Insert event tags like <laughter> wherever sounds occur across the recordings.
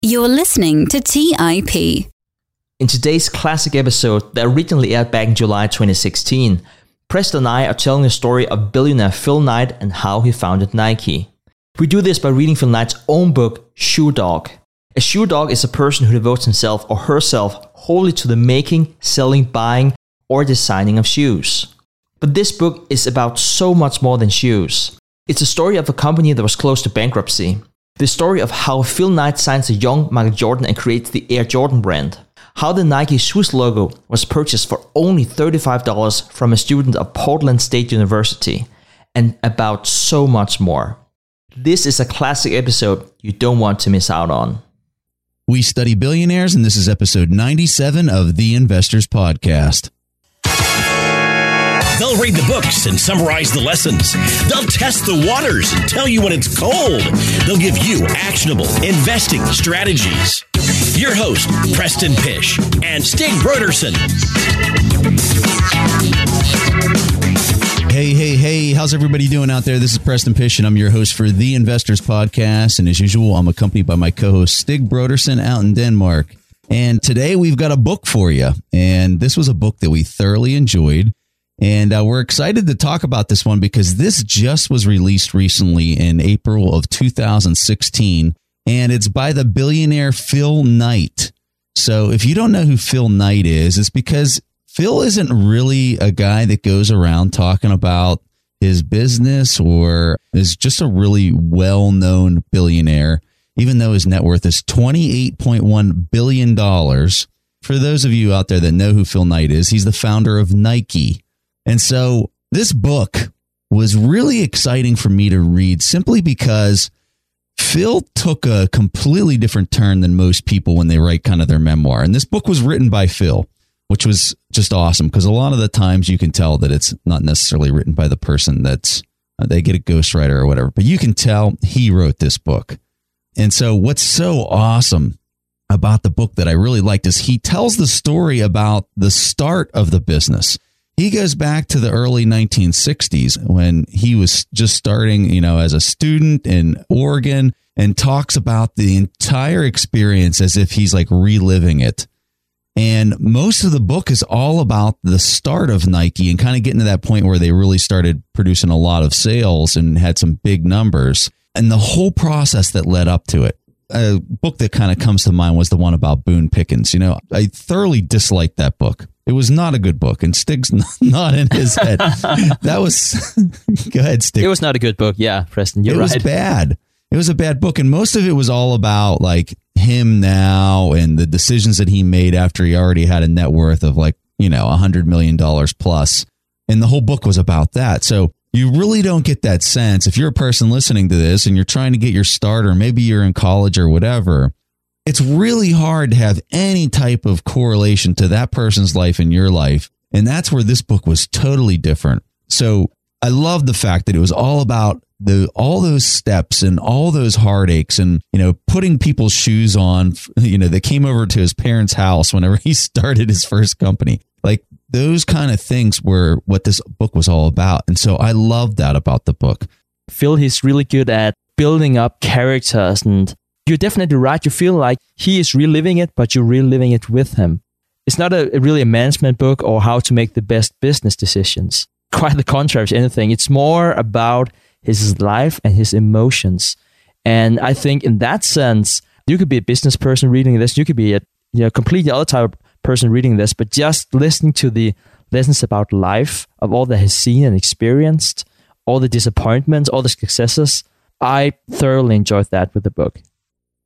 You're listening to TIP. In today's classic episode that originally aired back in July 2016, Preston and I are telling the story of billionaire Phil Knight and how he founded Nike. We do this by reading Phil Knight's own book, Shoe Dog. A shoe dog is a person who devotes himself or herself wholly to the making, selling, buying, or designing of shoes. But this book is about so much more than shoes. It's a story of a company that was close to bankruptcy, the story of how Phil Knight signs a young Michael Jordan and creates the Air Jordan brand. How the Nike Swoosh logo was purchased for only $35 from a student of Portland State University. And about so much more. This is a classic episode you don't want to miss out on. We study billionaires, and this is episode 97 of the Investors Podcast. They'll read the books and summarize the lessons. They'll test the waters and tell you when it's cold. They'll give you actionable investing strategies. Your host, Preston Pish and Stig Brodersen. Hey, hey, hey, how's everybody doing out there? This is Preston Pish, and I'm your host for the Investors Podcast. And as usual, I'm accompanied by my co host, Stig Brodersen, out in Denmark. And today we've got a book for you. And this was a book that we thoroughly enjoyed. And uh, we're excited to talk about this one because this just was released recently in April of 2016. And it's by the billionaire Phil Knight. So if you don't know who Phil Knight is, it's because Phil isn't really a guy that goes around talking about his business or is just a really well known billionaire, even though his net worth is $28.1 billion. For those of you out there that know who Phil Knight is, he's the founder of Nike. And so this book was really exciting for me to read simply because Phil took a completely different turn than most people when they write kind of their memoir. And this book was written by Phil, which was just awesome because a lot of the times you can tell that it's not necessarily written by the person that's uh, they get a ghostwriter or whatever, but you can tell he wrote this book. And so what's so awesome about the book that I really liked is he tells the story about the start of the business he goes back to the early 1960s when he was just starting, you know, as a student in Oregon and talks about the entire experience as if he's like reliving it. And most of the book is all about the start of Nike and kind of getting to that point where they really started producing a lot of sales and had some big numbers and the whole process that led up to it. A book that kind of comes to mind was the one about Boone Pickens. You know, I thoroughly disliked that book. It was not a good book, and Stig's <laughs> not in his head. <laughs> that was <laughs> go ahead, Stig. It was not a good book. Yeah, Preston, you're it right. It was bad. It was a bad book, and most of it was all about like him now and the decisions that he made after he already had a net worth of like you know a hundred million dollars plus, and the whole book was about that. So you really don't get that sense if you're a person listening to this and you're trying to get your start, or maybe you're in college or whatever it's really hard to have any type of correlation to that person's life and your life. And that's where this book was totally different. So I love the fact that it was all about the all those steps and all those heartaches and you know putting people's shoes on <laughs> you know they came over to his parents house whenever he <laughs> started his first company like those kind of things were what this book was all about and so i love that about the book phil he's really good at building up characters and you're definitely right. You feel like he is reliving it, but you're reliving it with him. It's not a, a really a management book or how to make the best business decisions. <laughs> Quite the contrary, anything. It's more about his life and his emotions. And I think in that sense, you could be a business person reading this. You could be a you know, completely other type of person reading this, but just listening to the lessons about life, of all that he's seen and experienced, all the disappointments, all the successes, I thoroughly enjoyed that with the book.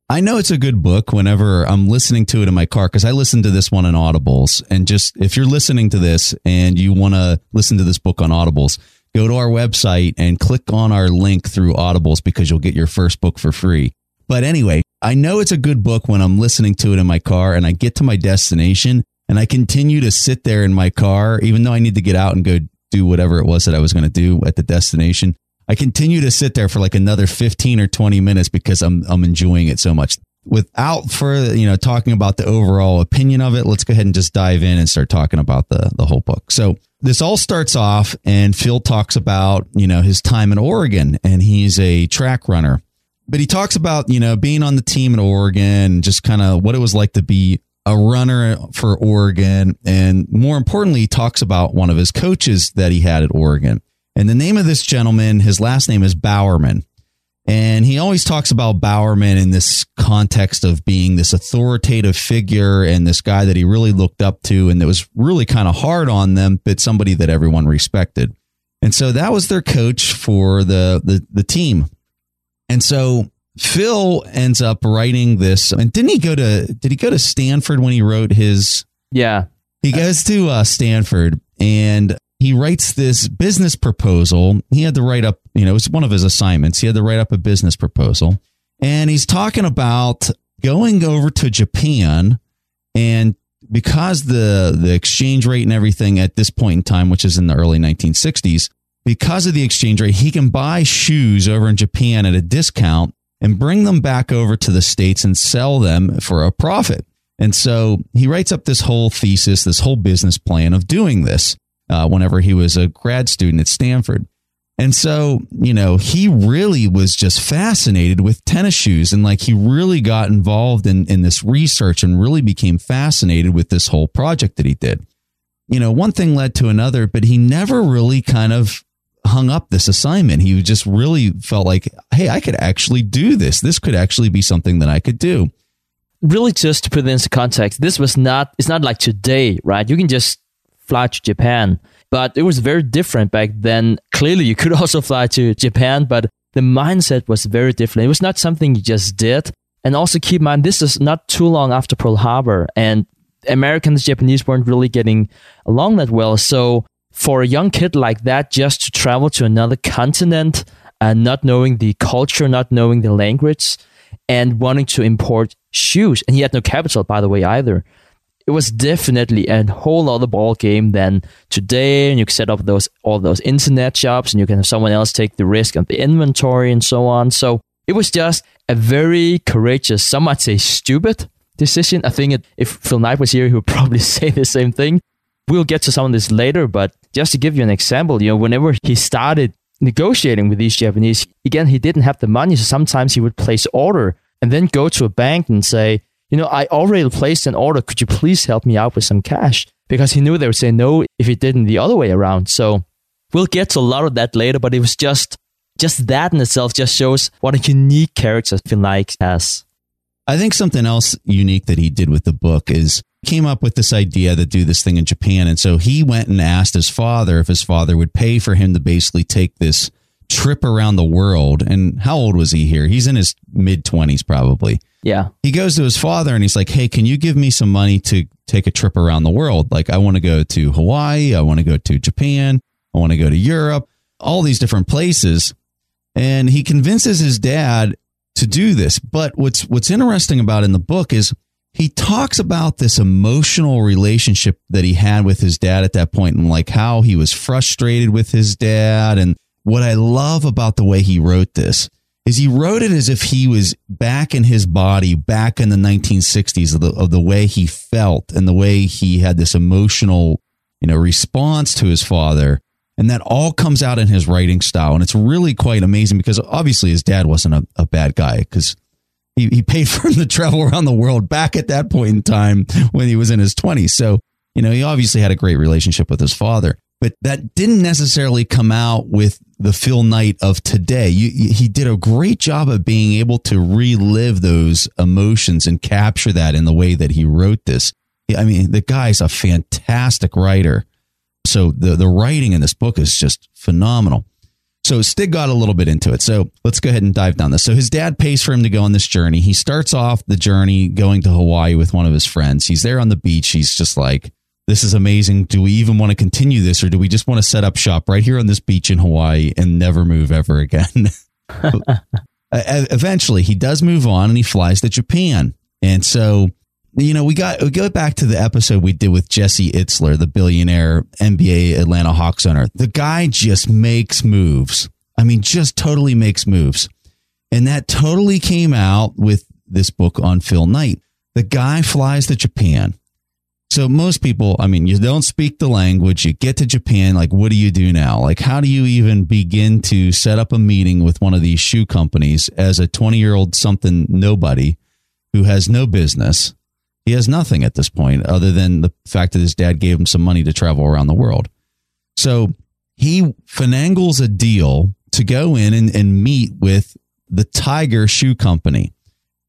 I know it's a good book whenever I'm listening to it in my car because I listen to this one on Audibles. And just if you're listening to this and you want to listen to this book on Audibles, go to our website and click on our link through Audibles because you'll get your first book for free. But anyway, I know it's a good book when I'm listening to it in my car and I get to my destination and I continue to sit there in my car, even though I need to get out and go do whatever it was that I was going to do at the destination. I continue to sit there for like another 15 or 20 minutes because I'm I'm enjoying it so much. Without further, you know, talking about the overall opinion of it, let's go ahead and just dive in and start talking about the the whole book. So, this all starts off and Phil talks about, you know, his time in Oregon and he's a track runner. but he talks about, you know, being on the team in Oregon, just kind of what it was like to be a runner for Oregon. And more importantly, he talks about one of his coaches that he had at Oregon. And the name of this gentleman, his last name is Bowerman. And he always talks about Bowerman in this context of being this authoritative figure and this guy that he really looked up to and that was really kind of hard on them, but somebody that everyone respected. And so that was their coach for the, the, the team. And so Phil ends up writing this. And didn't he go to, did he go to Stanford when he wrote his? Yeah. He goes to uh, Stanford and he writes this business proposal. He had to write up, you know, it was one of his assignments. He had to write up a business proposal. And he's talking about going over to Japan and because the the exchange rate and everything at this point in time, which is in the early 1960s, because of the exchange rate, he can buy shoes over in Japan at a discount and bring them back over to the States and sell them for a profit. And so he writes up this whole thesis, this whole business plan of doing this uh, whenever he was a grad student at Stanford. And so, you know, he really was just fascinated with tennis shoes and like he really got involved in, in this research and really became fascinated with this whole project that he did. You know, one thing led to another, but he never really kind of hung up this assignment. He just really felt like, hey, I could actually do this. This could actually be something that I could do. Really, just to put it into context, this was not, it's not like today, right? You can just fly to Japan but it was very different back then. Clearly, you could <laughs> also fly to Japan, but the mindset was very different. It was not something you just did. And also keep in mind, this is not too long after Pearl Harbor, and Americans, Japanese weren't really getting along that well. So for a young kid like that, just to travel to another continent and not knowing the culture, not knowing the language, and wanting to import shoes, and he had no capital, by the way, either it was definitely a whole other ball game than today. And you can set up those all those internet shops, and you can have someone else take the risk of the inventory and so on. So it was just a very courageous, some might say stupid decision. I think it, if Phil Knight was here, he would <laughs> probably say the same thing. We'll get to some of this later, but just to give you an example, you know, whenever he started negotiating with these Japanese, again, he didn't have the money, so sometimes he would place order and then go to a bank and say, you know, I already placed an order. Could you please help me out with some cash? Because he knew they would say no if he didn't the other way around. So we'll get to a lot of that later, but it was just just that in itself just shows what a unique character Phil has. I think something else unique that he did with the book is came up with this idea to do this thing in Japan. And so he went and asked his father if his father would pay for him to basically take this trip around the world. And how old was he here? He's in his mid 20s, probably. Yeah. He goes to his father and he's like, Hey, can you give me some money to take a trip around the world? Like, I want to go to Hawaii. I want to go to Japan. I want to go to Europe, all these different places. And he convinces his dad to do this. But what's, what's interesting about in the book is he talks about this emotional relationship that he had with his dad at that point and like how he was frustrated with his dad. And what I love about the way he wrote this is he wrote it as if he was back in his body, back in the 1960s of the, of the way he felt and the way he had this emotional, you know, response to his father. And that all comes out in his writing style. And it's really quite amazing because obviously his dad wasn't a, a bad guy because he, he paid <laughs> for him to travel around the world back at that point in time when he was in his 20s. So, you know, he obviously had a great relationship with his father but that didn't necessarily come out with the Phil Knight of today. You, he did a great job of being able to relive those emotions and capture that in the way that he wrote this. I mean, the guy's a fantastic writer. So the, the writing in this book is just phenomenal. So Stig got a little bit into it. So let's go ahead and dive down this. So his dad pays for him to go on this journey. He starts off the journey going to Hawaii with one of his friends. He's there on the beach. He's just like, this is amazing. Do we even want to continue this or do we just want to set up shop right here on this beach in Hawaii and never move ever again? <laughs> Eventually, he does move on and he flies to Japan. And so, you know, we got we go back to the episode we did with Jesse Itzler, the billionaire NBA Atlanta Hawks owner. The guy just makes moves. I mean, just totally makes moves. And that totally came out with this book on Phil Knight. The guy flies to Japan So most people, I mean, you don't speak the language, you get to Japan, like what do you do now? Like how do you even begin to set up a meeting with one of these shoe companies as a 20-year-old something nobody who has no business? He has nothing at this point other than the fact that his dad gave him some money to travel around the world. So he finangles a deal to go in and, and meet with the Tiger Shoe Company.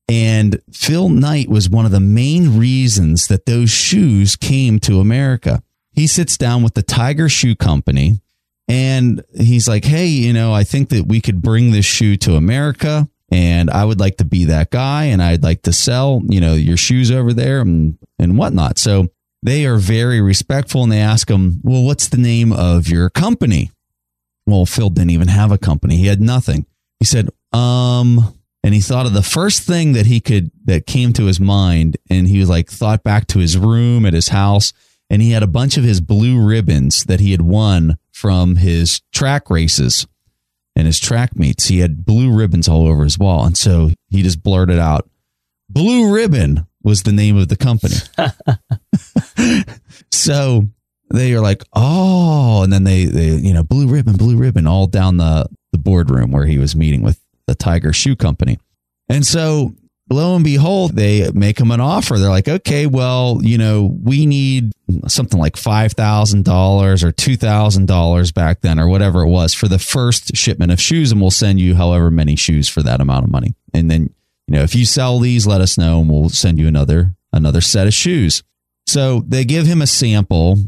And Phil Knight was one of the main reasons that those shoes came to America. He sits down with the Tiger Shoe Company and he's like, Hey, you know, I think that we could bring this shoe to America and I would like to be that guy and I'd like to sell, you know, your shoes over there and, and whatnot. So they are very respectful and they ask him, Well, what's the name of your company? Well, Phil didn't even have a company. He had nothing. He said, um, and he thought of the first thing that he could that came to his mind and he was like thought back to his room at his house and he had a bunch of his blue ribbons that he had won from his track races and his track meets. He had blue ribbons all over his wall. And so he just blurted out blue ribbon was the name of the company. <laughs> So they are like oh and then they they you know blue ribbon blue ribbon all down the the boardroom where he was meeting with the Tiger Shoe Company. And so lo and behold, they make him an offer. They're like, okay, well, you know, we need something like $5,000 or $2,000 back then or whatever it was for the first shipment of shoes. And we'll send you however many shoes for that amount of money. And then, you know, if you sell these, let us know and we'll send you another, another set of shoes. So they give him a sample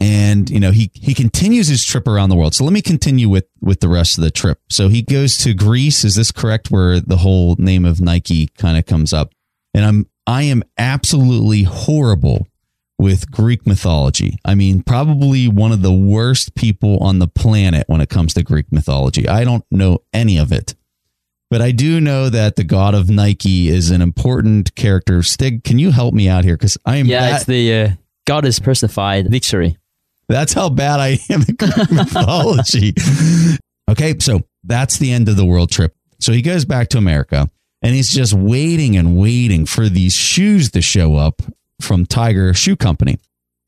and you know he he continues his trip around the world. So let me continue with with the rest of the trip. So he goes to greece. Is this correct? Where the whole name of nike kind of comes up. And i'm i am absolutely horrible with greek mythology. I mean probably one of the worst people on the planet when it comes to greek mythology. I don't know any of it. But I do know that the god of Nike is an important character. Stig, can you help me out here? Because I am yeah, that- it's the uh, goddess personified victory. That's how bad I am at Greek mythology. <laughs> Okay, so that's the end of the world trip. So he goes back to America and he's just waiting and waiting for these shoes to show up from Tiger Shoe Company.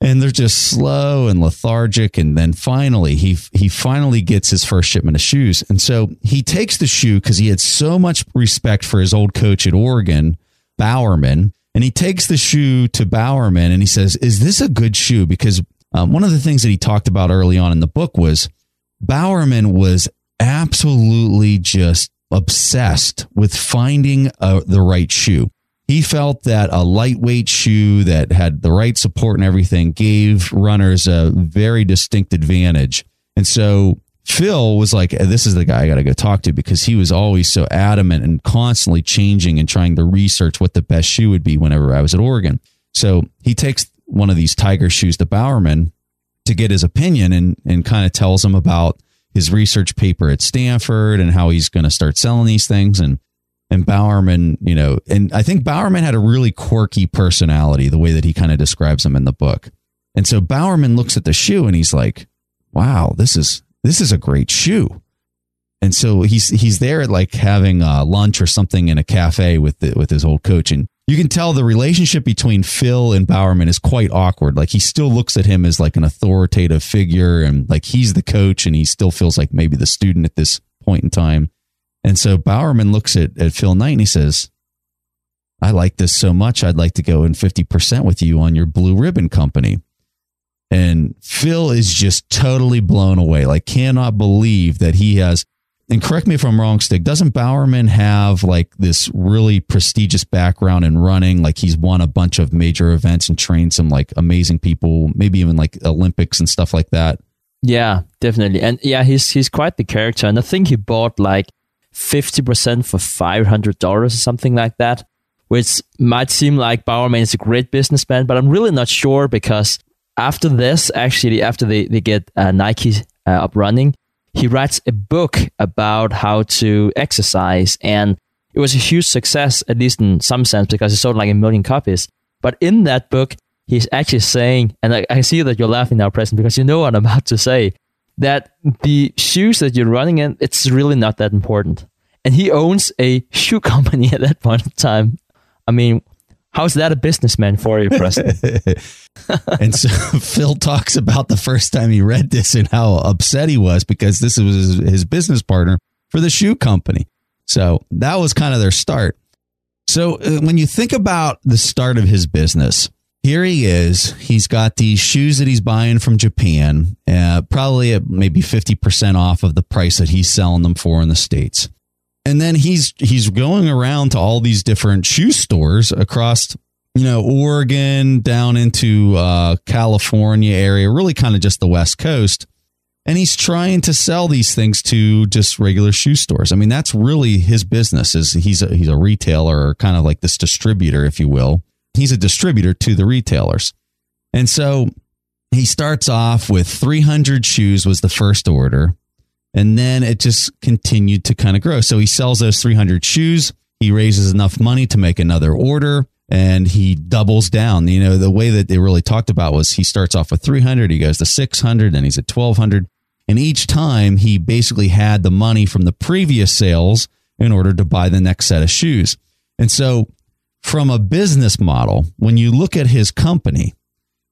And they're just slow and lethargic. And then finally, he he finally gets his first shipment of shoes. And so he takes the shoe because he had so much respect for his old coach at Oregon, Bowerman. And he takes the shoe to Bowerman and he says, Is this a good shoe? Because um, one of the things that he talked about early on in the book was Bowerman was absolutely just obsessed with finding uh, the right shoe. He felt that a lightweight shoe that had the right support and everything gave runners a very distinct advantage. And so Phil was like, this is the guy I got to go talk to because he was always so adamant and constantly changing and trying to research what the best shoe would be whenever I was at Oregon. So he takes one of these tiger shoes to Bowerman to get his opinion and, and kind of tells him about his research paper at Stanford and how he's going to start selling these things. And, and Bowerman, you know, and I think Bowerman had a really quirky personality, the way that he kind of describes him in the book. And so Bowerman looks at the shoe and he's like, wow, this is, this is a great shoe. And so he's, he's there at like having uh, lunch or something in a cafe with the, with his old coach. And you can tell the relationship between Phil and Bowerman is quite awkward. Like he still looks at him as like an authoritative figure and like he's the coach and he still feels like maybe the student at this point in time. And so Bowerman looks at, at Phil Knight and he says, I like this so much. I'd like to go in 50% with you on your blue ribbon company. And Phil is just totally blown away. Like cannot believe that he has and correct me if I'm wrong, Stig, doesn't Bowerman have like this really prestigious background in running? Like he's won a bunch of major events and trained some like amazing people, maybe even like Olympics and stuff like that. Yeah, definitely. And yeah, he's he's quite the character. And I think he bought like 50% for $500 or something like that, which might seem like Bowerman is a great businessman, but I'm really not sure because after this, actually, after they, they get uh, Nike uh, up running, he writes a book about how to exercise and it was a huge success at least in some sense because it sold like a million copies. But in that book he's actually saying and I, I see that you're laughing now Preston because you know what i'm about to say that the shoes that you're running in it's really not that important. And he owns a shoe <laughs> company at that point in time. I mean How's that a businessman for you, Preston? <laughs> and so <laughs> Phil talks about the first time he read this and how upset he was because this was his business partner for the shoe company. So that was kind of their start. So uh, when you think about the start of his business, here he is. He's got these shoes that he's buying from Japan, uh, probably at maybe 50% off of the price that he's selling them for in the States. And then he's he's going around to all these different shoe stores across, you know, Oregon down into uh, California area, really kind of just the West Coast. And he's trying to sell these things to just regular shoe stores. I mean, that's really his business. Is he's a, he's a retailer or kind of like this distributor, if you will he's a distributor to the retailers. And so he starts off with 300 shoes was the first order. And then it just continued to kind of grow. So he sells those 300 shoes. He raises enough money to make another order and he doubles down. You know, the way that they really talked about was he starts off with 300, he goes to 600, and he's at 1200. And each time he basically had the money from the previous sales in order to buy the next set of shoes. And so from a business model, when you look at his company,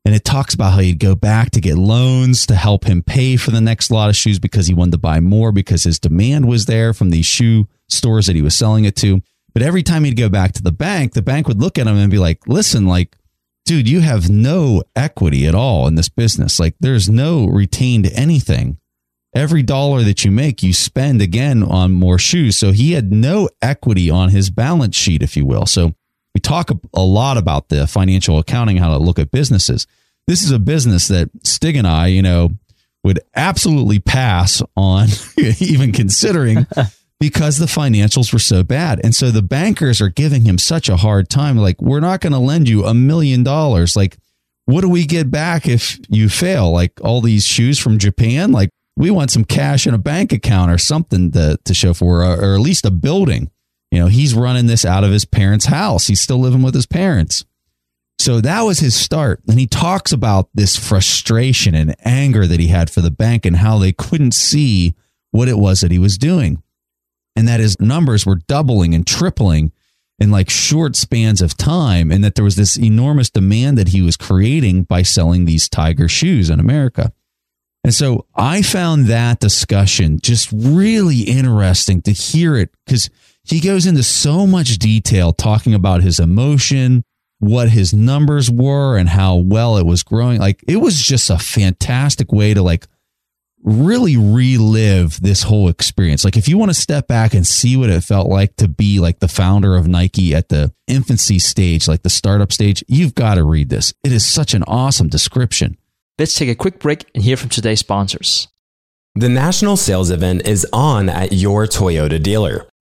and it talks about how he'd go back to get loans to help him pay for the next lot of shoes because he wanted to buy more because his demand was there from these shoe stores that he was selling it to. But every time he'd go back to the bank, the bank would look at him and be like, listen, like, dude, you have no equity at all in this business. Like, there's no retained anything. Every dollar that you make, you spend again on more shoes. So he had no equity on his balance sheet, if you will. So we talk a lot about the financial accounting, how to look at businesses. This is a business that Stig and I, you know, would absolutely pass on <laughs> even considering <laughs> because the financials were so bad. And so the bankers are giving him such a hard time. Like, we're not going to lend you a million dollars. Like, what do we get back if you fail? Like all these shoes from Japan? Like, we want some cash in a bank account or something to, to show for, or, or at least a building. You know, he's running this out of his parents' house. He's still living with his parents. So that was his start. And he talks about this frustration and anger that he had for the bank and how they couldn't see what it was that he was doing. And that his numbers were doubling and tripling in like short spans of time. And that there was this enormous demand that he was creating by selling these tiger shoes in America. And so I found that discussion just really interesting to hear it because he goes into so much detail talking about his emotion, what his numbers were, and how well it was growing. Like it was just a fantastic way to like really relive this whole experience. Like if you want to step back and see what it felt like to be like the founder of Nike at the infancy stage, like the startup stage, you've got to read this. It is such an awesome description. Let's take a quick break and hear from today's sponsors. The national sales event is on at your Toyota dealer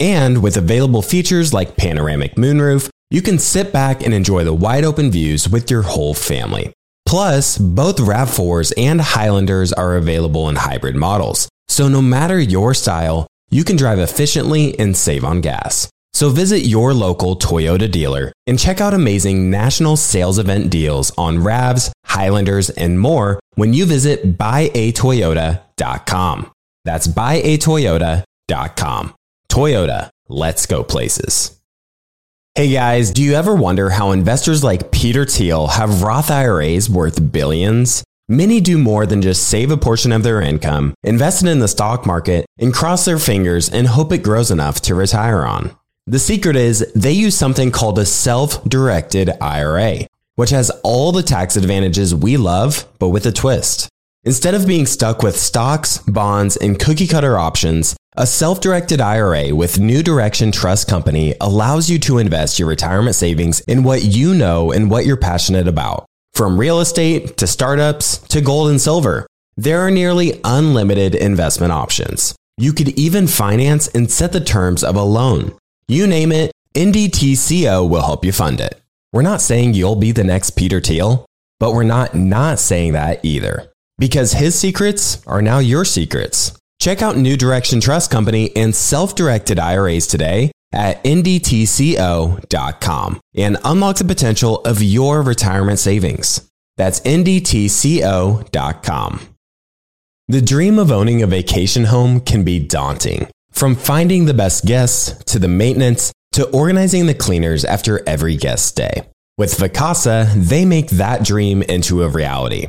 and with available features like panoramic moonroof, you can sit back and enjoy the wide open views with your whole family. Plus, both RAV4s and Highlanders are available in hybrid models. So no matter your style, you can drive efficiently and save on gas. So visit your local Toyota dealer and check out amazing national sales event deals on RAVs, Highlanders, and more when you visit buyatoyota.com. That's buyatoyota.com. Toyota, let's go places. Hey guys, do you ever wonder how investors like Peter Thiel have Roth IRAs worth billions? Many do more than just save a portion of their income, invest it in the stock market, and cross their fingers and hope it grows enough to retire on. The secret is they use something called a self directed IRA, which has all the tax advantages we love, but with a twist. Instead of being stuck with stocks, bonds, and cookie cutter options, a self directed IRA with New Direction Trust Company allows you to invest your retirement savings in what you know and what you're passionate about. From real estate to startups to gold and silver, there are nearly unlimited investment options. You could even finance and set the terms of a loan. You name it, NDTCO will help you fund it. We're not saying you'll be the next Peter Thiel, but we're not not saying that either. Because his secrets are now your secrets. Check out New Direction Trust Company and self directed IRAs today at ndtco.com and unlock the potential of your retirement savings. That's ndtco.com. The dream of owning a vacation home can be daunting. From finding the best guests to the maintenance to organizing the cleaners after every guest stay. With Vacasa, they make that dream into a reality.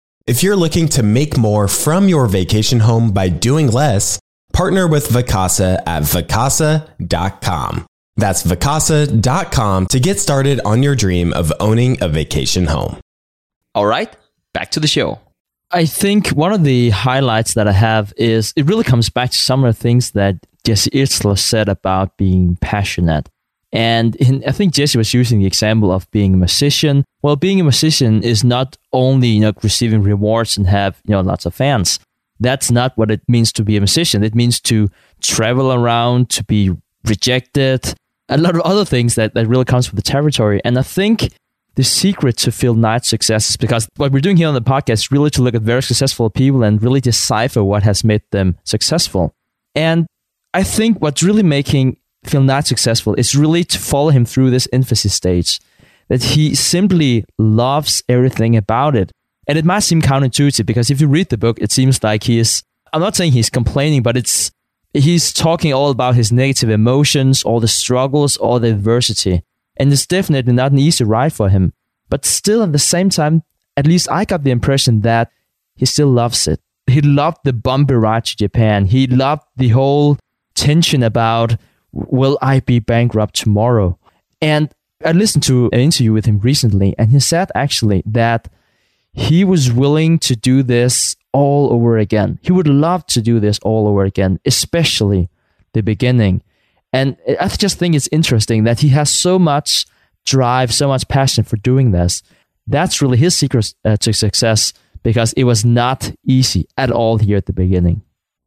If you're looking to make more from your vacation home by doing less, partner with Vacasa at vacasa.com. That's vacasa.com to get started on your dream of owning a vacation home. All right, back to the show. I think one of the highlights that I have is it really comes back to some of the things that Jesse Itzler said about being passionate. And in, I think Jesse was using the example of being a musician. Well, being a musician is not only you know receiving rewards and have you know lots of fans. That's not what it means to be a musician. It means to travel around, to be rejected, a lot of other things that, that really comes with the territory. And I think the secret to Phil Knight's success is because what we're doing here on the podcast is really to look at very successful people and really decipher what has made them successful. And I think what's really making Phil Knight successful is really to follow him through this infancy stage. That he simply loves everything about it. And it might seem counterintuitive because if you read the book, it seems like he is, I'm not saying he's complaining, but it's, he's talking all about his negative emotions, all the struggles, all the adversity. And it's definitely not an easy ride for him. But still, at the same time, at least I got the impression that he still loves it. He loved the bumpy ride to Japan. He loved the whole tension about will I be bankrupt tomorrow? And I listened to an interview with him recently, and he said actually that he was willing to do this all over again. He would love to do this all over again, especially the beginning. And I just think it's interesting that he has so much drive, so much passion for doing this. That's really his secret uh, to success because it was not easy at all here at the beginning.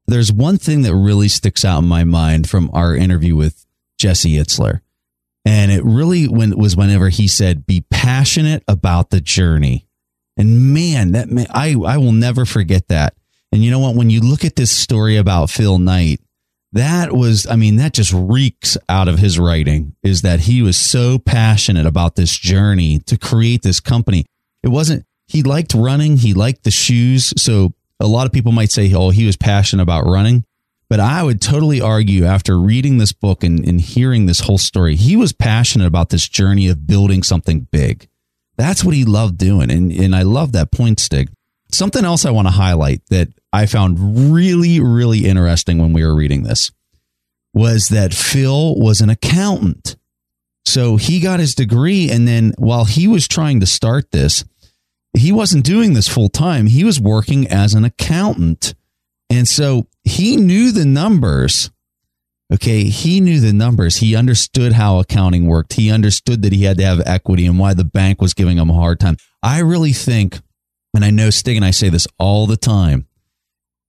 There's one thing that really sticks out in my mind from our interview with Jesse Itzler. And it really when, was whenever he said, be passionate about the journey. And man, that I, I will never forget that. And you know what? When you look at this story about Phil Knight, that was, I mean, that just reeks out of his writing is that he was so passionate about this journey to create this company. It wasn't, he liked running, he liked the shoes. So a lot of people might say, oh, he was passionate about running. But I would totally argue after reading this book and, and hearing this whole story, he was passionate about this journey of building something big. That's what he loved doing. And, and I love that point, Stig. Something else I want to highlight that I found really, really interesting when we were reading this was that Phil was an accountant. So he got his degree. And then while he was trying to start this, he wasn't doing this full time. He was working as an accountant. And so he knew the numbers. Okay. He knew the numbers. He understood how accounting worked. He understood that he had to have equity and why the bank was giving him a hard time. I really think, and I know Stig and I say this all the time,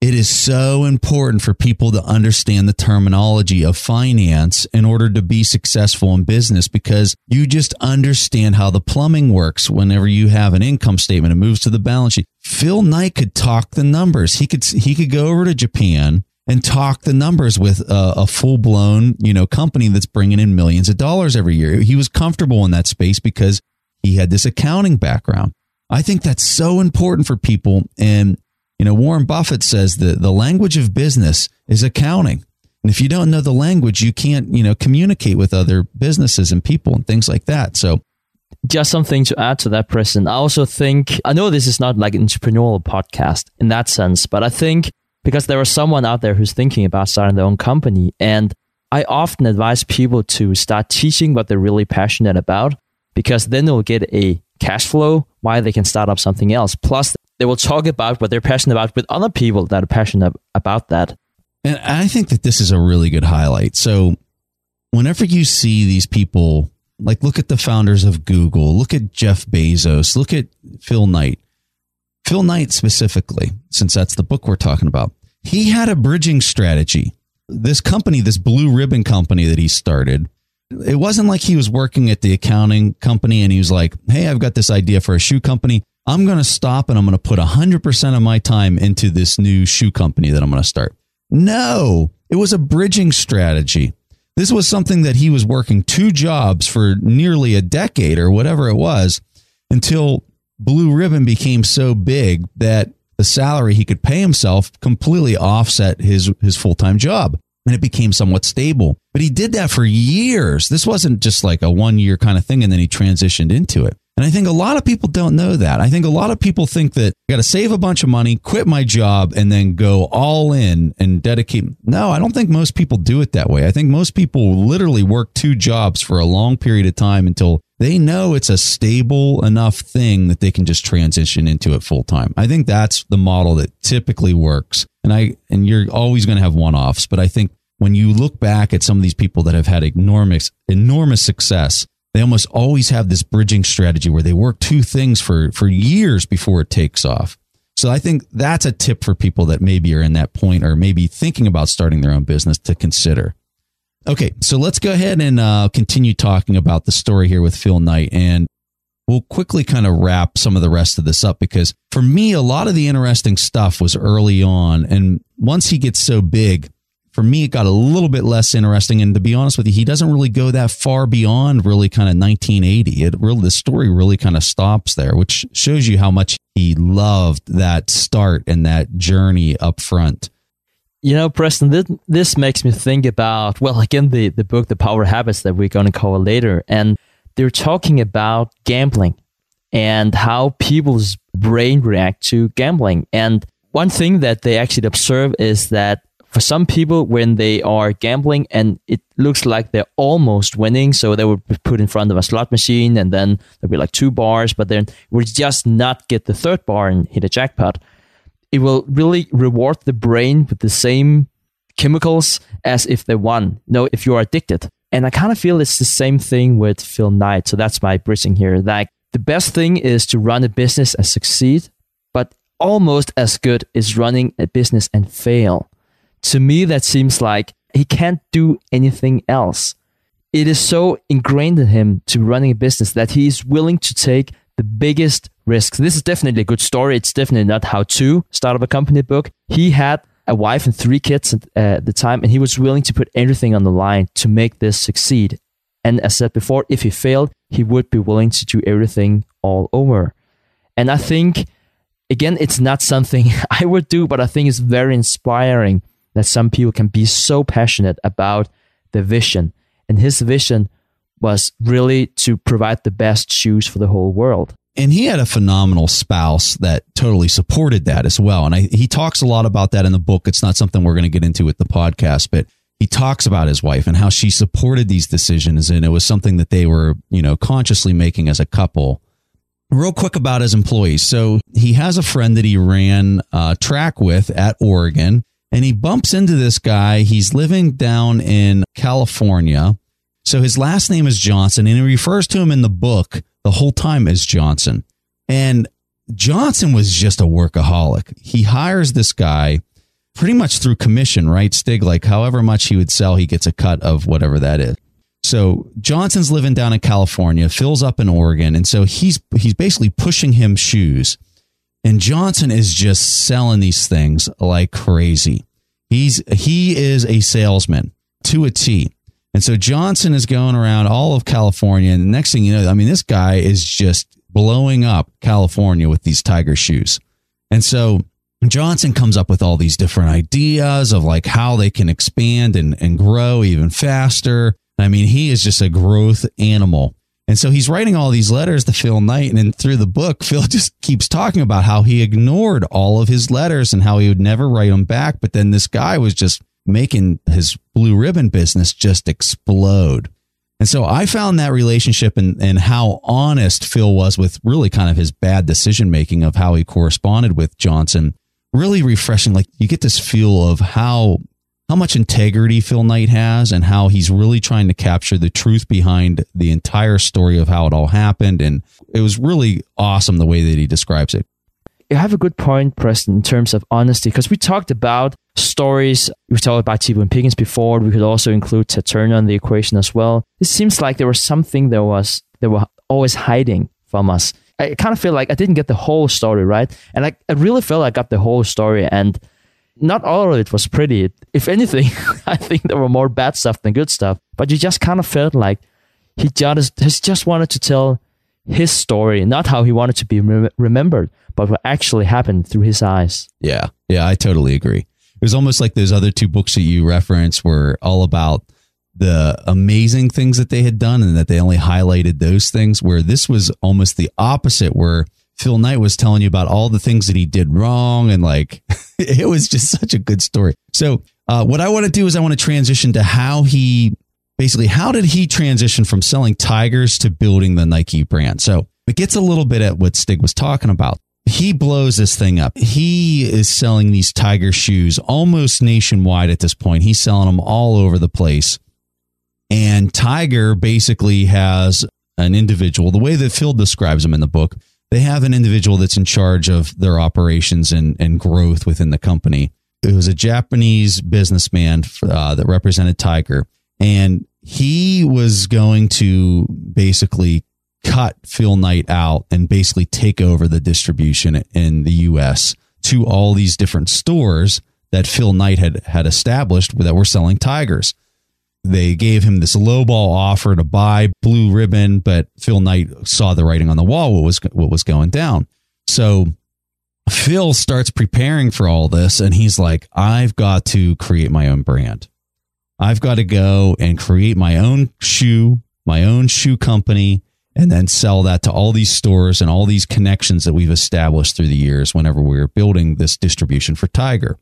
it is so important for people to understand the terminology of finance in order to be successful in business because you just understand how the plumbing works whenever you have an income statement it moves to the balance sheet. Phil Knight could talk the numbers. He could he could go over to Japan and talk the numbers with a, a full blown, you know, company that's bringing in millions of dollars every year. He was comfortable in that space because he had this accounting background. I think that's so important for people and you know, Warren Buffett says that the language of business is accounting. And if you don't know the language, you can't, you know, communicate with other businesses and people and things like that. So just something to add to that, Preston. I also think, I know this is not like an entrepreneurial podcast in that sense, but I think because there is someone out there who's thinking about starting their own company. And I often advise people to start teaching what they're really passionate about because then they'll get a cash flow, why they can start up something else. Plus, they will talk about what they're passionate about with other people that are passionate about that. And I think that this is a really good highlight. So, whenever you see these people, like look at the founders of Google, look at Jeff Bezos, look at Phil Knight. Phil Knight specifically, since that's the book we're talking about, he had a bridging strategy. This company, this blue ribbon company that he started, it wasn't like he was working at the accounting company and he was like, Hey, I've got this idea for a shoe company. I'm going to stop and I'm going to put 100% of my time into this new shoe company that I'm going to start. No, it was a bridging strategy. This was something that he was working two jobs for nearly a decade or whatever it was until Blue Ribbon became so big that the salary he could pay himself completely offset his, his full time job and it became somewhat stable. But he did that for years. This wasn't just like a one year kind of thing and then he transitioned into it. And I think a lot of people don't know that. I think a lot of people think that I got to save a bunch of money, quit my job, and then go all in and dedicate. No, I don't think most people do it that way. I think most people literally work two jobs for a long period of time until they know it's a stable enough thing that they can just transition into it full time. I think that's the model that typically works. And I and you're always going to have one-offs, but I think when you look back at some of these people that have had enormous enormous success, they almost always have this bridging strategy where they work two things for for years before it takes off. So I think that's a tip for people that maybe are in that point or maybe thinking about starting their own business to consider. Okay, so let's go ahead and uh, continue talking about the story here with Phil Knight, and we'll quickly kind of wrap some of the rest of this up because for me, a lot of the interesting stuff was early on, and once he gets so big, for me, it got a little bit less interesting. And to be honest with you, he doesn't really go that far beyond really kind of 1980. It really, the story really kind of stops there, which shows you how much he loved that start and that journey up front. You know, Preston, this, this makes me think about, well, again, the, the book, The Power Habits, that we're going to cover later. And they're talking about gambling and how people's brain react to gambling. And one thing that they actually observe is that for some people when they are gambling and it looks like they're almost winning so they would be put in front of a slot machine and then there'll be like two bars but then would just not get the third bar and hit a jackpot. It will really reward the brain with the same chemicals as if they won. You know if you're addicted. And i kind of feel it's the same thing with phil knight so that's my bridging here. Like the best thing is to run a business and succeed but almost as good is running a business and fail to me, that seems like he can't do anything else. It is so ingrained in him to be running a business that he is willing to take the biggest risks. This is definitely a good story. It's definitely not how to start up a company book. He had a wife and three kids at uh, the time, and he was willing to put everything on the line to make this succeed. And as said before, if he failed, he would be willing to do everything all over. And I think, again, it's not something <laughs> I would do, but I think it's very inspiring that some people can be so passionate about the vision. And his vision was really to provide the best shoes for the whole world. And he had a phenomenal spouse that totally supported that as well. And I, he talks a lot about that in the book. It's not something we're going to get into with the podcast, but he talks about his wife and how she supported these decisions. And it was something that they were, you know, consciously making as a couple. Real quick about his employees. So he has a friend that he ran uh, track with at Oregon and he bumps into this guy. He's living down in California. So his last name is Johnson, and he refers to him in the book the whole time as Johnson. And Johnson was just a workaholic. He hires this guy pretty much through commission, right? Stig, like however much he would sell, he gets a cut of whatever that is. So Johnson's living down in California, Phil's up in Oregon, and so he's he's basically pushing him shoes. And Johnson is just selling these things like crazy. He's he is a salesman to a T. And so Johnson is going around all of California. And next thing you know, I mean, this guy is just blowing up California with these tiger shoes. And so Johnson comes up with all these different ideas of like how they can expand and, and grow even faster. I mean, he is just a growth animal. And so he's writing all these letters to Phil Knight. And then through the book, <laughs> Phil just keeps talking about how he ignored all of his letters and how he would never write them back. But then this guy was just making his blue ribbon business just explode. And so I found that relationship and, and how honest Phil was with really kind of his bad decision making of how he corresponded with Johnson really refreshing. Like you get this feel of how how much integrity Phil Knight has and how he's really trying to capture the truth behind the entire story of how it all happened. And it was really awesome the way that he describes it. You have a good point, Preston, in terms of honesty, because we talked about stories. We talked about T. Boone Pickens before. We could also include Ted Turner in the equation as well. It seems like there was something that was they were always hiding from us. I kind of feel like I didn't get the whole story right, and I, I really felt I got the whole story, and not all of it was pretty. If anything, <laughs> I think there were more bad stuff than good stuff. But you just kind of felt like he just he just wanted to tell his story, not how he wanted to be re- remembered, but what actually happened through his eyes. Yeah, yeah, I totally agree. It was almost like those other two books that you referenced were all about the amazing things that they had done and that they only highlighted those things, where this was almost the opposite, where Phil Knight was telling you about all the things that he did wrong. And like, <laughs> it was just such a good story. So, uh, what I want to do is I want to transition to how he basically, how did he transition from selling Tigers to building the Nike brand? So, it gets a little bit at what Stig was talking about. He blows this thing up. He is selling these Tiger shoes almost nationwide at this point. He's selling them all over the place. And Tiger basically has an individual, the way that Phil describes him in the book, they have an individual that's in charge of their operations and, and growth within the company. It was a Japanese businessman uh, that represented Tiger, and he was going to basically cut Phil Knight out and basically take over the distribution in the U.S. to all these different stores that Phil Knight had had established that were selling Tigers they gave him this lowball offer to buy Blue Ribbon, but Phil Knight saw the writing on the wall what was what was going down. So Phil starts preparing for all this and he's like, I've got to create my own brand. I've got to go and create my own shoe, my own shoe company, and then sell that to all these stores and all these connections that we've established through the years whenever we were building this distribution for Tiger.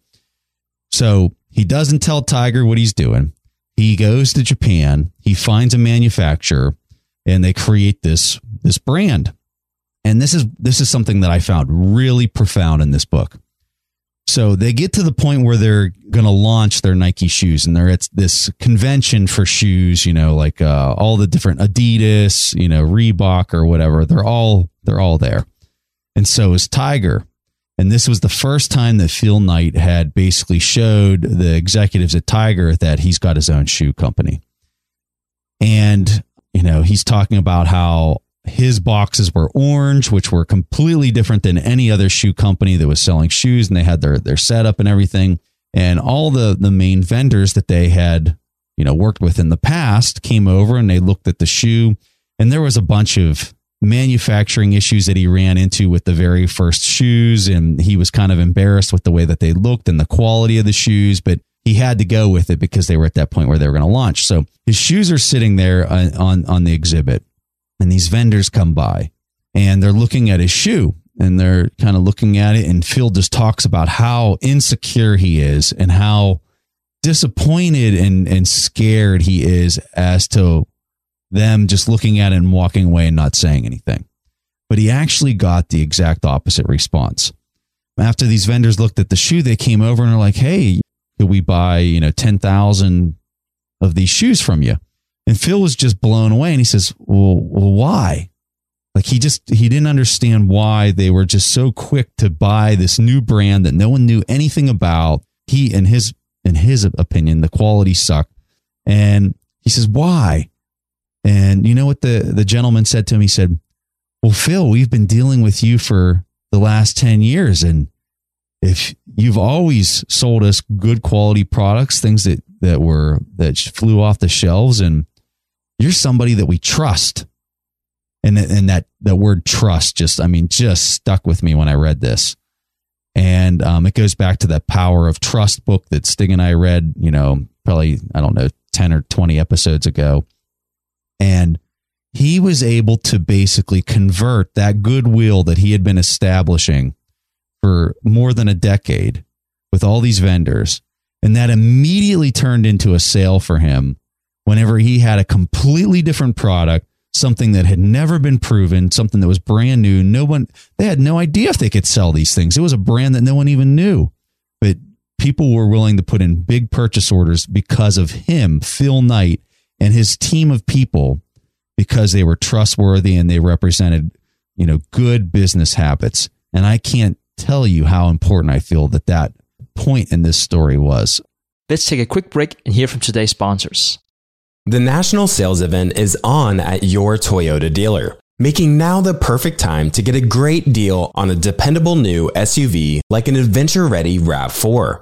So he doesn't tell Tiger what he's doing. He goes to Japan, he finds a manufacturer, and they create this this brand. And this is this is something that I found really profound in this book. So they get to the point where they're going to launch their Nike shoes, and they're at this convention for shoes. You know, like uh, all the different Adidas, you know, Reebok or whatever. They're all they're all there, and so is Tiger. And this was the first time that Phil Knight had basically showed the executives at Tiger that he's got his own shoe company. And, you know, he's talking about how his boxes were orange, which were completely different than any other shoe company that was selling shoes. And they had their, their setup and everything. And all the, the main vendors that they had, you know, worked with in the past came over and they looked at the shoe. And there was a bunch of manufacturing issues that he ran into with the very first shoes. And he was kind of embarrassed with the way that they looked and the quality of the shoes, but he had to go with it because they were at that point where they were going to launch. So his shoes are sitting there on, on, on the exhibit and these vendors come by and they're looking at his shoe and they're kind of looking at it. And Phil just talks about how insecure he is and how disappointed and, and scared he is as to them just looking at it and walking away and not saying anything. But he actually got the exact opposite response. After these vendors looked at the shoe, they came over and are like, "Hey, could we buy you know ten thousand of these shoes from you?" And Phil was just blown away, and he says, "Well, well, why?" Like he just he didn't understand why they were just so quick to buy this new brand that no one knew anything about. He in his in his opinion, the quality sucked. And he says, "Why?" And you know what the, the gentleman said to him? He said, Well, Phil, we've been dealing with you for the last 10 years. And if you've always sold us good quality products, things that, that were, that flew off the shelves, and you're somebody that we trust. And, and that, that word trust just, I mean, just stuck with me when I read this. And um, it goes back to that power of trust book that Stig and I read, you know, probably, I don't know, 10 or 20 episodes ago and he was able to basically convert that goodwill that he had been establishing for more than a decade with all these vendors. And that immediately turned into a sale for him whenever he had a completely different product, something that had never been proven, something that was brand new. No one, they had no idea if they could sell these things. It was a brand that no one even knew. But people were willing to put in big purchase orders because of him, Phil Knight, and his team of people because they were trustworthy and they represented, you know, good business habits. And I can't tell you how important I feel that that point in this story was. Let's take a quick break and hear from today's sponsors. The national sales event is on at your Toyota dealer, making now the perfect time to get a great deal on a dependable new SUV like an adventure ready RAV4.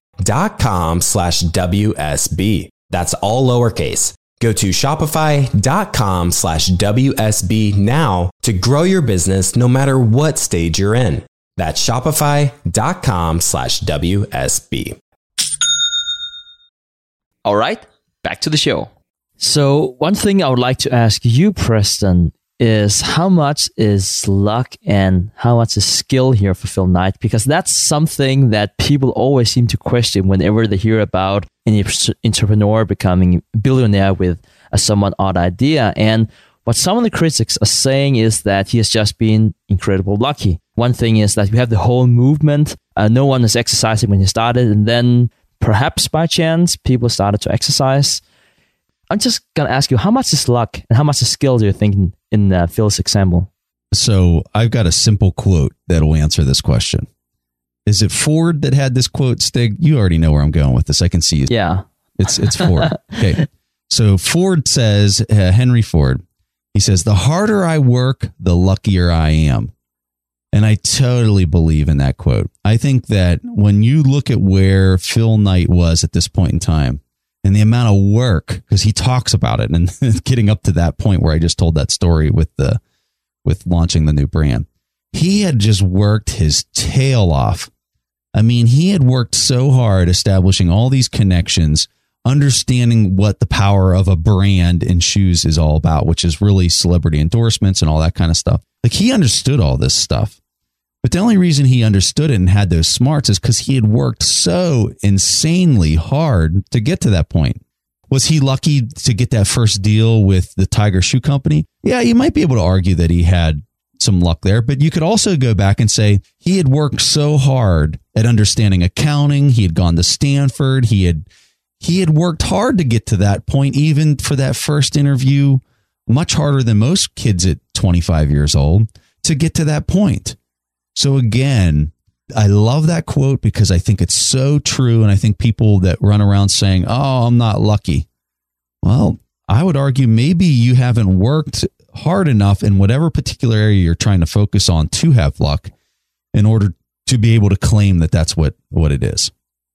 shopify.com slash WSB. That's all lowercase. Go to shopify.com slash WSB now to grow your business no matter what stage you're in. That's shopify.com slash WSB. All right, back to the show. So, one thing I would like to ask you, Preston, is how much is luck and how much is skill here for Phil Knight? Because that's something that people always seem to question whenever they hear about an entrepreneur becoming a billionaire with a somewhat odd idea. And what some of the critics are saying is that he has just been incredibly lucky. One thing is that we have the whole movement. Uh, no one was exercising when he started, and then perhaps by chance, people started to exercise. I'm just gonna ask you, how much is luck and how much is skill do you think in, the Phil's example? So I've got a simple quote that'll answer this question. Is it Ford that had this quote? Stig, you already know where I'm going with this. I can see you. Yeah, it's it's <laughs> Ford. okay, so Ford says uh, Henry Ford. He says, The harder I work, the luckier I am. And I totally believe in that quote. I think that when you look at where Phil Knight was at this point in time and the amount of work, because he talks about it and <laughs> getting up to that point where I just told that story with the with launching the new brand, he had just worked his tail off. I mean, he had worked so hard establishing all these connections, understanding what the power of a brand in shoes is all about, which is really celebrity endorsements and all that kind of stuff. Like he understood all this stuff. But the only reason he understood it and had those smarts is because he had worked so insanely hard to get to that point. Was he lucky to get that first deal with the Tiger Shoe Company? Yeah, you might be able to argue that he had some luck there, but you could also go back and say he had worked so hard at understanding accounting. He had gone to Stanford. He had he had worked hard to get to that point, even for that first interview, much harder than most kids at 25 years old to get to that point. So again, I love that quote because I think it's so true. And I think people that run around saying, Oh, I'm not lucky. Well, I would argue maybe you haven't worked hard enough in whatever particular area you're trying to focus on to have luck in order to be able to claim that that's what, what it is.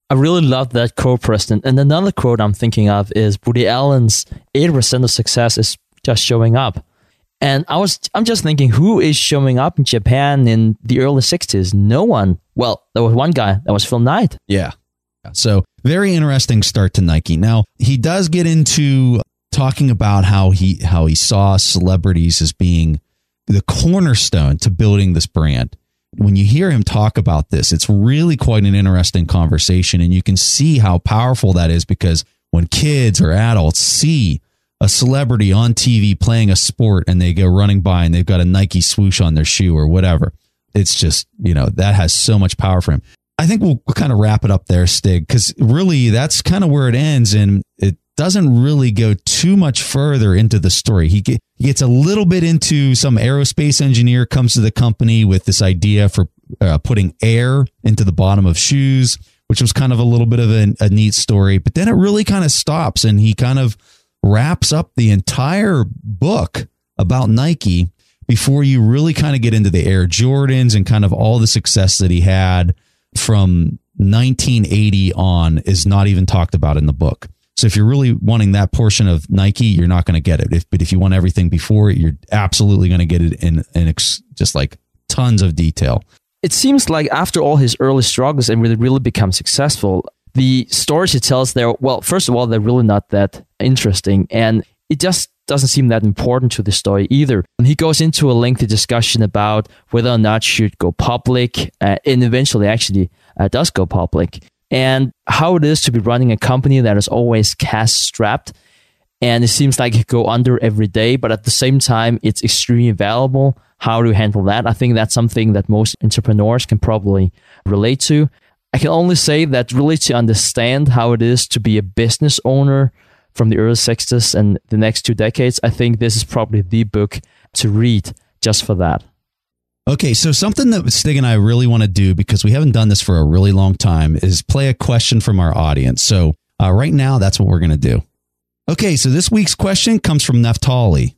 I really love that quote, Preston. And another quote I'm thinking of is Woody Allen's 80% of success is just showing up. And I was, I'm just thinking, who is showing up in Japan in the early 60s? No one. Well, there was one guy. That was Phil Knight. Yeah. So very interesting start to Nike. Now he does get into talking about how he how he saw celebrities as being the cornerstone to building this brand. When you hear him talk about this, it's really quite an interesting conversation, and you can see how powerful that is because when kids or adults see a celebrity on TV playing a sport and they go running by and they've got a Nike swoosh on their shoe or whatever. It's just, you know, that has so much power for him. I think we'll, kind of wrap it up there, Stig, because really that's kind of where it ends. And it doesn't really go too much further into the story. He, he gets a little bit into some aerospace engineer comes to the company with this idea for uh, putting air into the bottom of shoes, which was kind of a little bit of a, a neat story. But then it really kind of stops and he kind of wraps up the entire book about Nike before you really kind of get into the Air Jordans and kind of all the success that he had from 1980 on is not even talked about in the book. So if you're really wanting that portion of Nike, you're not going to get it. If, but if you want everything before it, you're absolutely going to get it in, in ex, just like tons of detail. It seems like after all his early struggles and really, really become successful, the stories he tells there, well, first of all, they're really not that interesting. And it just doesn't seem that important to the story either. And he goes into a lengthy discussion about whether or not should go public, uh, and eventually actually uh, does go public, and how it is to be running a company that is always cash strapped. And it seems like it go under every day, but at the same time, it's extremely valuable. How do you handle that? I think that's something that most entrepreneurs can probably relate to. I can only say that really to understand how it is to be a business owner from the early 60s and the next two decades, I think this is probably the book to read just for that. Okay, so something that Stig and I really want to do because we haven't done this for a really long time is play a question from our audience. So uh, right now, that's what we're going to do. Okay, so this week's question comes from Neftali.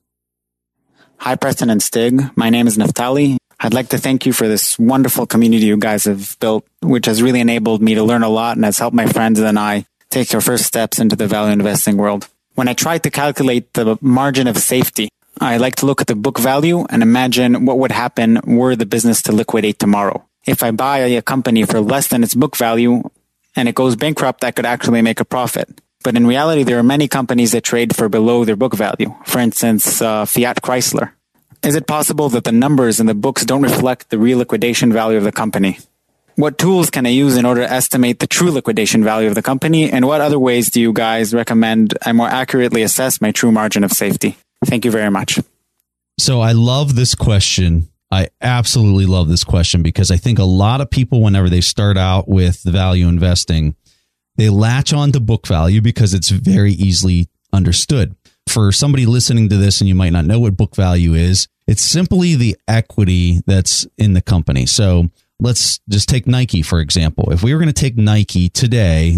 Hi, Preston and Stig. My name is Neftali. I'd like to thank you for this wonderful community you guys have built, which has really enabled me to learn a lot and has helped my friends and I take our first steps into the value investing world. When I try to calculate the margin of safety, I like to look at the book value and imagine what would happen were the business to liquidate tomorrow. If I buy a company for less than its book value and it goes bankrupt, I could actually make a profit. But in reality, there are many companies that trade for below their book value. For instance, uh, Fiat Chrysler. Is it possible that the numbers in the books don't reflect the real liquidation value of the company? What tools can I use in order to estimate the true liquidation value of the company? And what other ways do you guys recommend I more accurately assess my true margin of safety? Thank you very much. So I love this question. I absolutely love this question because I think a lot of people, whenever they start out with value investing, they latch on to book value because it's very easily understood for somebody listening to this and you might not know what book value is, it's simply the equity that's in the company. So let's just take Nike, for example. If we were going to take Nike today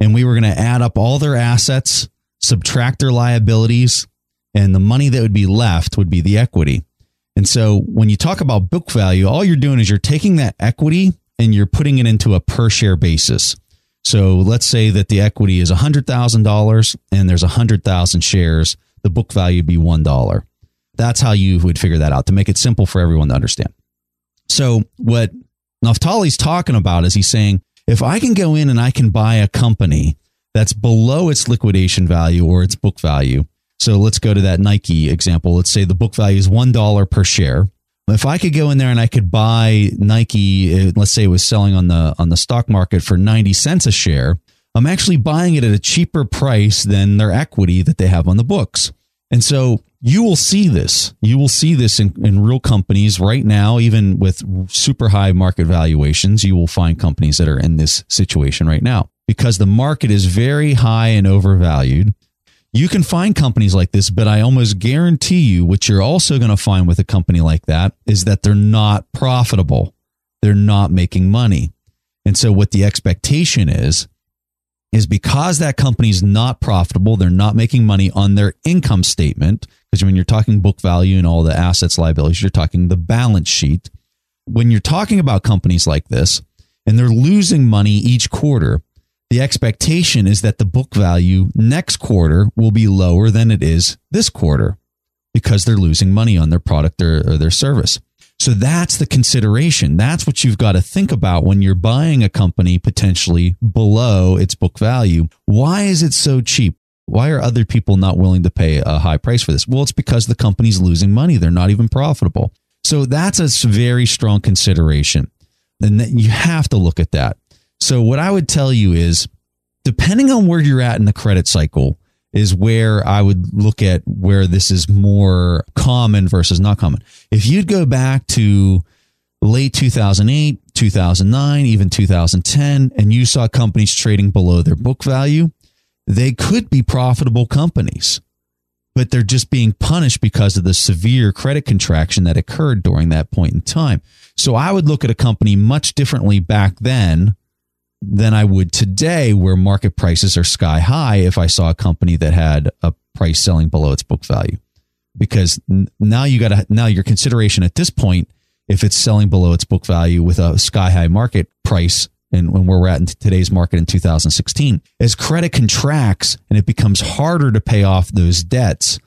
and we were going to add up all their assets, subtract their liabilities, and the money that would be left would be the equity. And so when you talk about book value, all you're doing is you're taking that equity and you're putting it into a per share basis. So let's say that the equity is $100,000 and there's 100,000 shares, the book value would be $1. That's how you would figure that out to make it simple for everyone to understand. So what Naftali's talking about is he's saying, if I can go in and I can buy a company that's below its liquidation value or its book value. So let's go to that Nike example. Let's say the book value is $1 per share. If I could go in there and I could buy Nike, uh, let's say it was selling on the on the stock market for 90 cents a share, I'm actually buying it at a cheaper price than their equity that they have on the books. And so you will see this. You will see this in, in real companies right now, even with super high market valuations. You will find companies that are in this situation right now because the market is very high and overvalued. You can find companies like this, but I almost guarantee you what you're also going to find with a company like that is that they're not profitable. They're not making money. And so what the expectation is is because that company's not profitable, they're not making money on their income statement. Because when you're talking book value and all the assets, liabilities, you're talking the balance sheet. When you're talking about companies like this and they're losing money each quarter, the expectation is that the book value next quarter will be lower than it is this quarter because they're losing money on their product or, or their service. So that's the consideration. That's what you've got to think about when you're buying a company potentially below its book value. Why is it so cheap? Why are other people not willing to pay a high price for this? Well, it's because the company's losing money. They're not even profitable. So that's a very strong consideration. And you have to look at that. So what I would tell you is depending on where you're at in the credit cycle, is where I would look at where this is more common versus not common. If you'd go back to late 2008, 2009, even 2010, and you saw companies trading below their book value, they could be profitable companies, but they're just being punished because of the severe credit contraction that occurred during that point in time. So I would look at a company much differently back then than I would today, where market prices are sky high if I saw a company that had a price selling below its book value. Because now you got to, now your consideration at this point, if it's selling below its book value with a sky high market price, and when we're at in today's market in 2016, as credit contracts and it becomes harder to pay off those debts,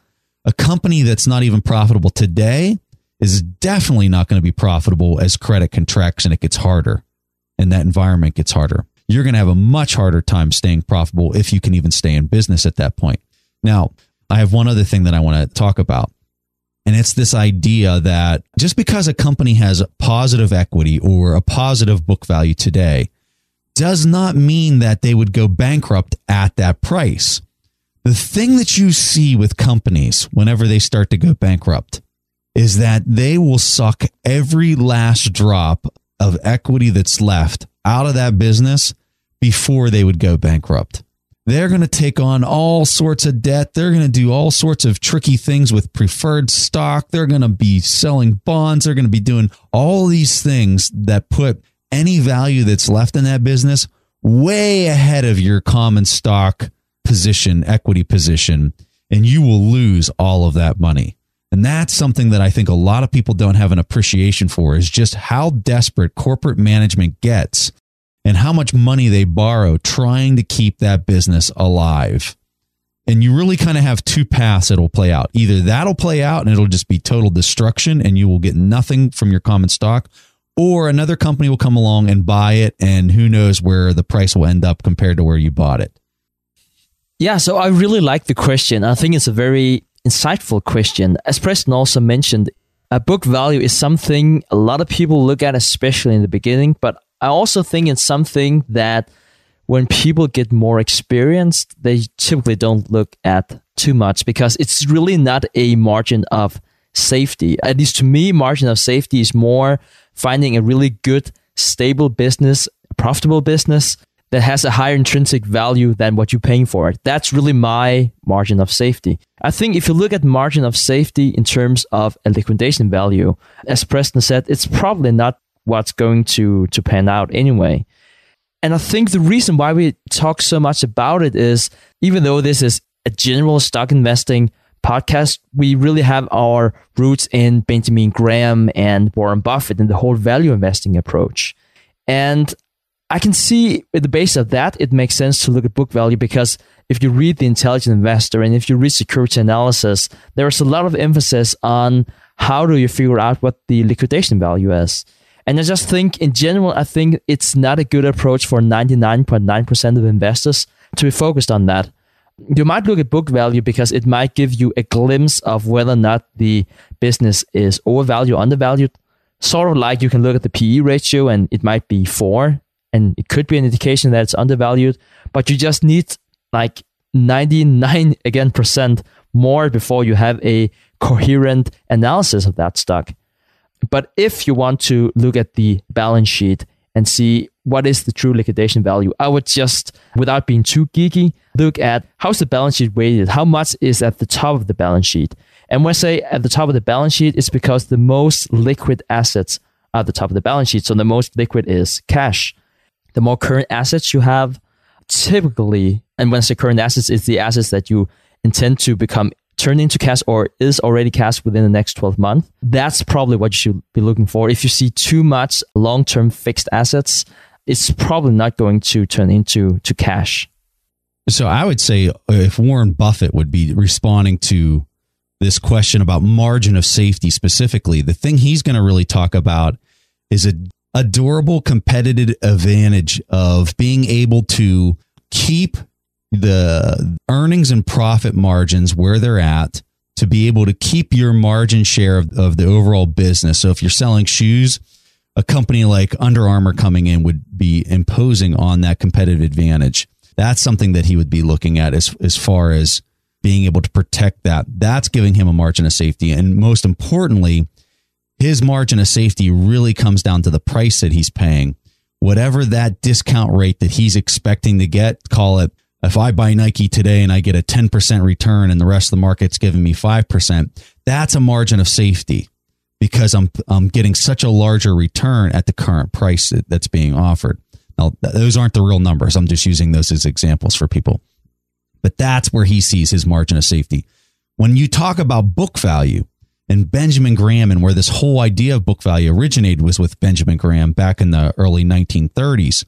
a company that's not even profitable today is definitely not going to be profitable as credit contracts and it gets harder and that environment gets harder. You're going to have a much harder time staying profitable if you can even stay in business at that point. Now, I have one other thing that I want to talk about. And it's this idea that just because a company has positive equity or a positive book value today does not mean that they would go bankrupt at that price. The thing that you see with companies whenever they start to go bankrupt is that they will suck every last drop of equity that's left out of that business before they would go bankrupt. They're going to take on all sorts of debt. They're going to do all sorts of tricky things with preferred stock. They're going to be selling bonds. They're going to be doing all these things that put any value that's left in that business way ahead of your common stock position, equity position, and you will lose all of that money. And that's something that I think a lot of people don't have an appreciation for is just how desperate corporate management gets and how much money they borrow trying to keep that business alive. And you really kind of have two paths that'll play out. Either that'll play out and it'll just be total destruction and you will get nothing from your common stock, or another company will come along and buy it and who knows where the price will end up compared to where you bought it. Yeah, so I really like the question. I think it's a very insightful question. As Preston also mentioned, a book value is something a lot of people look at, especially in the beginning. But I also think it's something that when people get more experienced, they typically don't look at too much because it's really not a margin of safety. At least to me, margin of safety is more finding a really good, stable business, profitable business that has a higher intrinsic value than what you're paying for it. That's really my margin of safety. I think if you look at margin of safety in terms of a liquidation value, as Preston said, it's probably not what's going to, to pan out anyway. And I think the reason why we talk so much about it is even though this is a general stock investing podcast, we really have our roots in Benjamin Graham and Warren Buffett and the whole value investing approach. And I can see at the base of that, it makes sense to look at book value because if you read The Intelligent Investor and if you read Security Analysis, there's a lot of emphasis on how do you figure out what the liquidation value is. And I just think, in general, I think it's not a good approach for 99.9% of investors to be focused on that. You might look at book value because it might give you a glimpse of whether or not the business is overvalued, undervalued. Sort of like you can look at the PE ratio and it might be four, and it could be an indication that it's undervalued, but you just need like 99 again percent more before you have a coherent analysis of that stock. But if you want to look at the balance sheet and see what is the true liquidation value, I would just, without being too geeky, look at how's the balance sheet weighted? How much is at the top of the balance sheet? And when I say at the top of the balance sheet, it's because the most liquid assets are at the top of the balance sheet. So the most liquid is cash. The more current assets you have, typically, and when I say current assets, it's the assets that you intend to become turned into cash or is already cash within the next 12 months, that's probably what you should be looking for. If you see too much long term fixed assets, it's probably not going to turn into to cash. So I would say uh, if Warren Buffett would be responding to this question about margin of safety specifically, the thing he's going to really talk about is a, a durable competitive advantage of being able to keep the earnings and profit margins where they're at to be able to keep your margin share of, of the overall business. So if you're selling shoes, a company like Under Armour coming in would be imposing on that competitive advantage. That's something that he would be looking at as, as far as being able to protect that. That's giving him a margin of safety. And most importantly, his margin of safety really comes down to the price that he's paying. Whatever that discount rate that he's expecting to get, call it if I buy Nike today and I get a 10% return and the rest of the market's giving me 5%, that's a margin of safety because I'm, I'm getting such a larger return at the current price that, that's being offered. Now, those aren't the real numbers. I'm just using those as examples for people. But that's where he sees his margin of safety. When you talk about book value and Benjamin Graham and where this whole idea of book value originated was with Benjamin Graham back in the early 1930s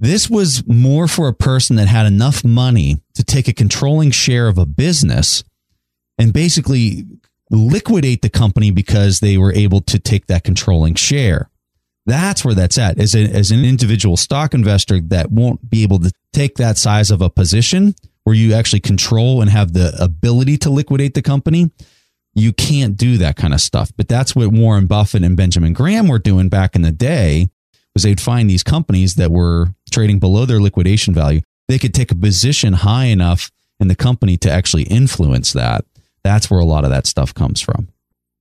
this was more for a person that had enough money to take a controlling share of a business and basically liquidate the company because they were able to take that controlling share. That's where that's at. As, a, as an individual stock investor that won't be able to take that size of a position where you actually control and have the ability to liquidate the company, you can't do that kind of stuff. But that's what Warren Buffett and Benjamin Graham were doing back in the day was they'd find these companies that were trading below their liquidation value. They could take a position high enough in the company to actually influence that. That's where a lot of that stuff comes from.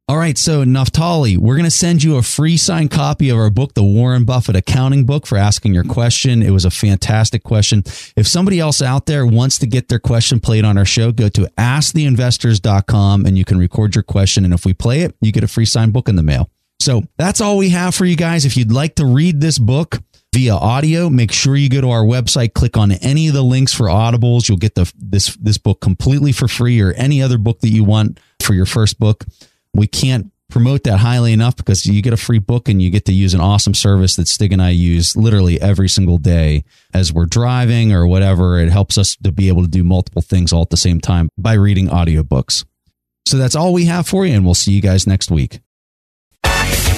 All right, so Naftali, we're going to send you a free signed copy of our book, The Warren Buffett Accounting Book, for asking your question. It was a fantastic question. If somebody else out there wants to get their question played on our show, go to asktheinvestors.com and you can record your question. And if we play it, you get a free signed book in the mail. So that's all we have for you guys. If you'd like to read this book via audio, make sure you go to our website, click on any of the links for audibles. You'll get the this this book completely for free or any other book that you want for your first book. We can't promote that highly enough because you get a free book and you get to use an awesome service that Stig and I use literally every single day as we're driving or whatever. It helps us to be able to do multiple things all at the same time by reading audiobooks. So that's all we have for you, and we'll see you guys next week.